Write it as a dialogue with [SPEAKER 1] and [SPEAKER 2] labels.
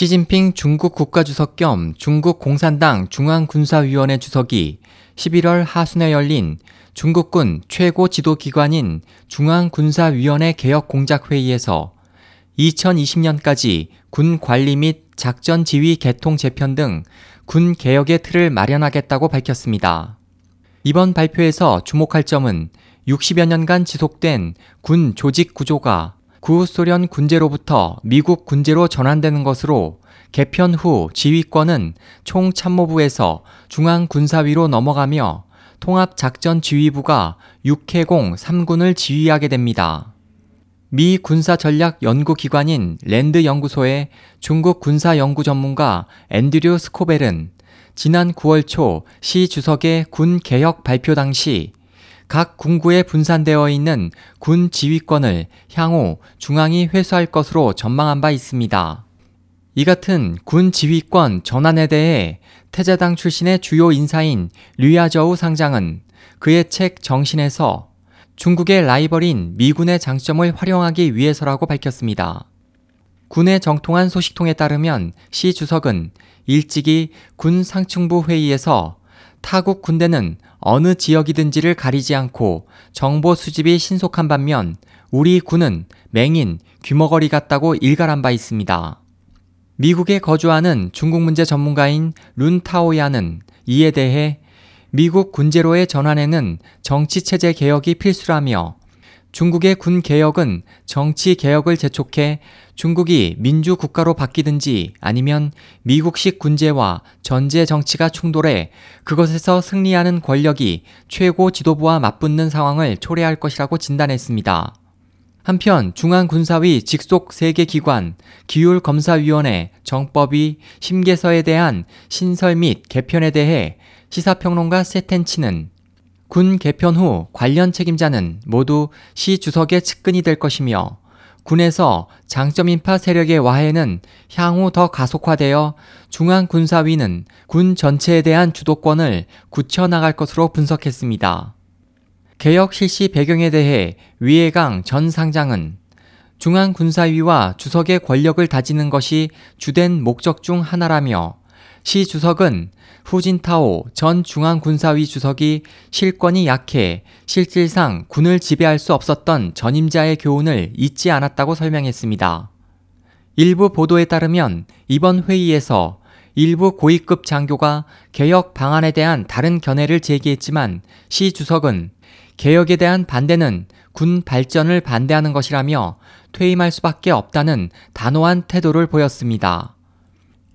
[SPEAKER 1] 시진핑 중국 국가주석 겸 중국 공산당 중앙군사위원회 주석이 11월 하순에 열린 중국군 최고 지도기관인 중앙군사위원회 개혁공작회의에서 2020년까지 군 관리 및 작전 지휘 개통 재편 등 군 개혁의 틀을 마련하겠다고 밝혔습니다. 이번 발표에서 주목할 점은 60여 년간 지속된 군 조직 구조가 구소련 군제로부터 미국 군제로 전환되는 것으로 개편 후 지휘권은 총참모부에서 중앙군사위로 넘어가며 통합작전지휘부가 6해공 3군을 지휘하게 됩니다. 미 군사전략 연구기관인 랜드 연구소의 중국 군사 연구 전문가 앤드류 스코벨은 지난 9월 초 시 주석의 군 개혁 발표 당시 각 군구에 분산되어 있는 군 지휘권을 향후 중앙이 회수할 것으로 전망한 바 있습니다. 이 같은 군 지휘권 전환에 대해 태자당 출신의 주요 인사인 류야저우 상장은 그의 책 정신에서 중국의 라이벌인 미군의 장점을 활용하기 위해서라고 밝혔습니다. 군의 정통한 소식통에 따르면 시 주석은 일찍이 군 상층부 회의에서 타국 군대는 어느 지역이든지를 가리지 않고 정보 수집이 신속한 반면 우리 군은 맹인, 귀머거리 같다고 일갈한 바 있습니다. 미국에 거주하는 중국 문제 전문가인 룬 타오야는 이에 대해 미국 군제로의 전환에는 정치체제 개혁이 필수라며 중국의 군 개혁은 정치 개혁을 재촉해 중국이 민주 국가로 바뀌든지 아니면 미국식 군제와 전제 정치가 충돌해 그것에서 승리하는 권력이 최고 지도부와 맞붙는 상황을 초래할 것이라고 진단했습니다. 한편 중앙군사위 직속 세계 기관 기율검사위원회 정법위 심계서에 대한 신설 및 개편에 대해 시사평론가 세텐치는 군 개편 후 관련 책임자는 모두 시 주석의 측근이 될 것이며 군에서 장점 인파 세력의 와해는 향후 더 가속화되어 중앙군사위는 군 전체에 대한 주도권을 굳혀나갈 것으로 분석했습니다. 개혁 실시 배경에 대해 위해강 전 상장은 중앙군사위와 주석의 권력을 다지는 것이 주된 목적 중 하나라며 시 주석은 후진타오 전 중앙군사위 주석이 실권이 약해 실질상 군을 지배할 수 없었던 전임자의 교훈을 잊지 않았다고 설명했습니다. 일부 보도에 따르면 이번 회의에서 일부 고위급 장교가 개혁 방안에 대한 다른 견해를 제기했지만 시 주석은 개혁에 대한 반대는 군 발전을 반대하는 것이라며 퇴임할 수밖에 없다는 단호한 태도를 보였습니다.